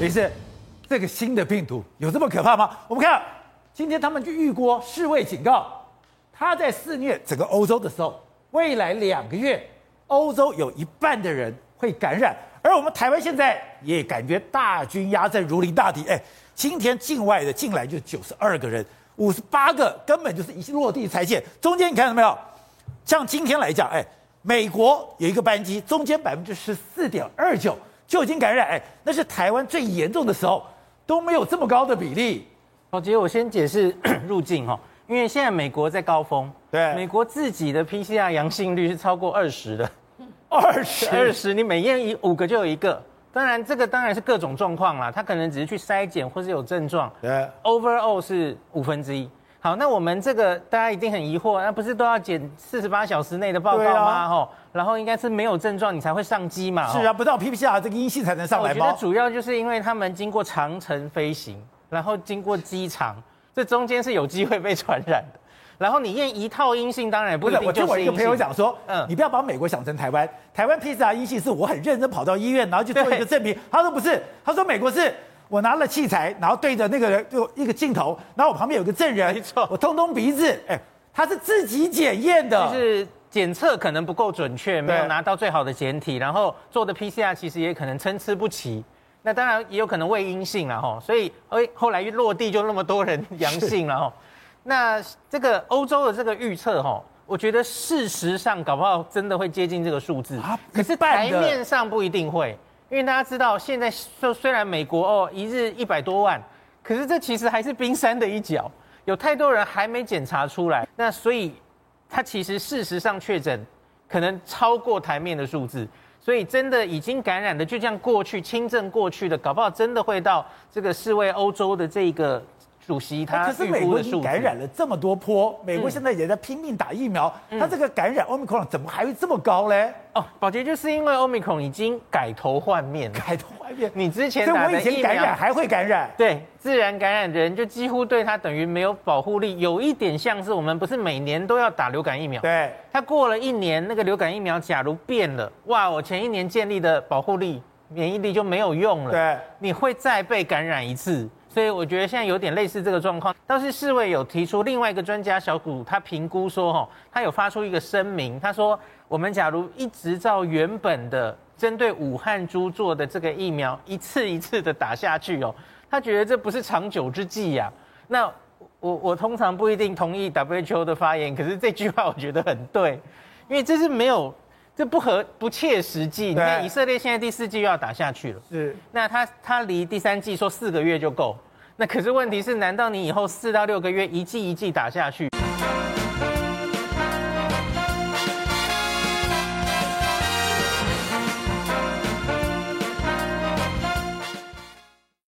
于是，这个新的病毒有这么可怕吗？我们看，今天他们就预估世卫警告，他在肆虐整个欧洲的时候，未来两个月，欧洲有一半的人会感染，而我们台湾现在也感觉大军压阵如临大敌。哎，今天境外的进来就九十二个人，五十八个根本就是一落地裁线。中间你看到没有？像今天来讲，哎，美国有一个班机，中间百分之十四点二九就已经感染，哎，那是台湾最严重的时候。都没有这么高的比例。好，杰，我先解释 入境哈，因为现在美国在高峰，对，美国自己的 PCR 阳性率是超过二十的，二十 二十，你每验一五个就有一个。当然，这个当然是各种状况啦，他可能只是去筛检或是有症状，对，overall 是五分之一。好，那我们这个大家一定很疑惑，那不是都要检四十八小时内的报告吗？哈，然后应该是没有症状你才会上机嘛？是啊，不到 PCR 这个阴性才能上来吗？我觉得主要就是因为他们经过长程飞行，然后经过机场，这中间是有机会被传染的。然后你验一套阴性，当然也不一定。我听我一个朋友讲说，嗯，你不要把美国想成台湾，台湾 PCR 阴性是我很认真跑到医院，然后去做一个证明。他说不是，他说美国是。我拿了器材，然后对着那个人就一个镜头，然后我旁边有个证人，没错，我通通鼻子，哎，他是自己检验的，就是检测可能不够准确，没有拿到最好的检体，然后做的 PCR 其实也可能参差不齐，那当然也有可能未阴性了哈，所以哎后来一落地就那么多人阳性了哈，那这个欧洲的这个预测哈，我觉得事实上搞不好真的会接近这个数字，啊，可是台面上不一定会。因为大家知道，现在虽虽然美国哦一日一百多万，可是这其实还是冰山的一角，有太多人还没检查出来。那所以，它其实事实上确诊可能超过台面的数字，所以真的已经感染的就像过去轻症过去的，搞不好真的会到这个世卫欧洲的这个。主席他可是美国已经感染了这么多波，美国现在也在拼命打疫苗，他这个感染 Omicron 怎么还会这么高嘞？哦，宝杰就是因为 Omicron 已经改头换面，改头换面。你之前打的我以前感染还会感染，对，自然感染的人就几乎对他等于没有保护力，有一点像是我们不是每年都要打流感疫苗，对，他过了一年那个流感疫苗假如变了，哇，我前一年建立的保护力免疫力就没有用了，对，你会再被感染一次。所以我觉得现在有点类似这个状况，倒是世卫有提出另外一个专家小组，他评估说，哦，他有发出一个声明，他说，我们假如一直照原本的针对武汉猪做的这个疫苗，一次一次的打下去哦，他觉得这不是长久之计呀。那我我通常不一定同意 WHO 的发言，可是这句话我觉得很对，因为这是没有。这不合不切实际。你看以色列现在第四季又要打下去了，是。那他他离第三季说四个月就够，那可是问题是，难道你以后四到六个月一季一季打下去？